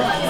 아,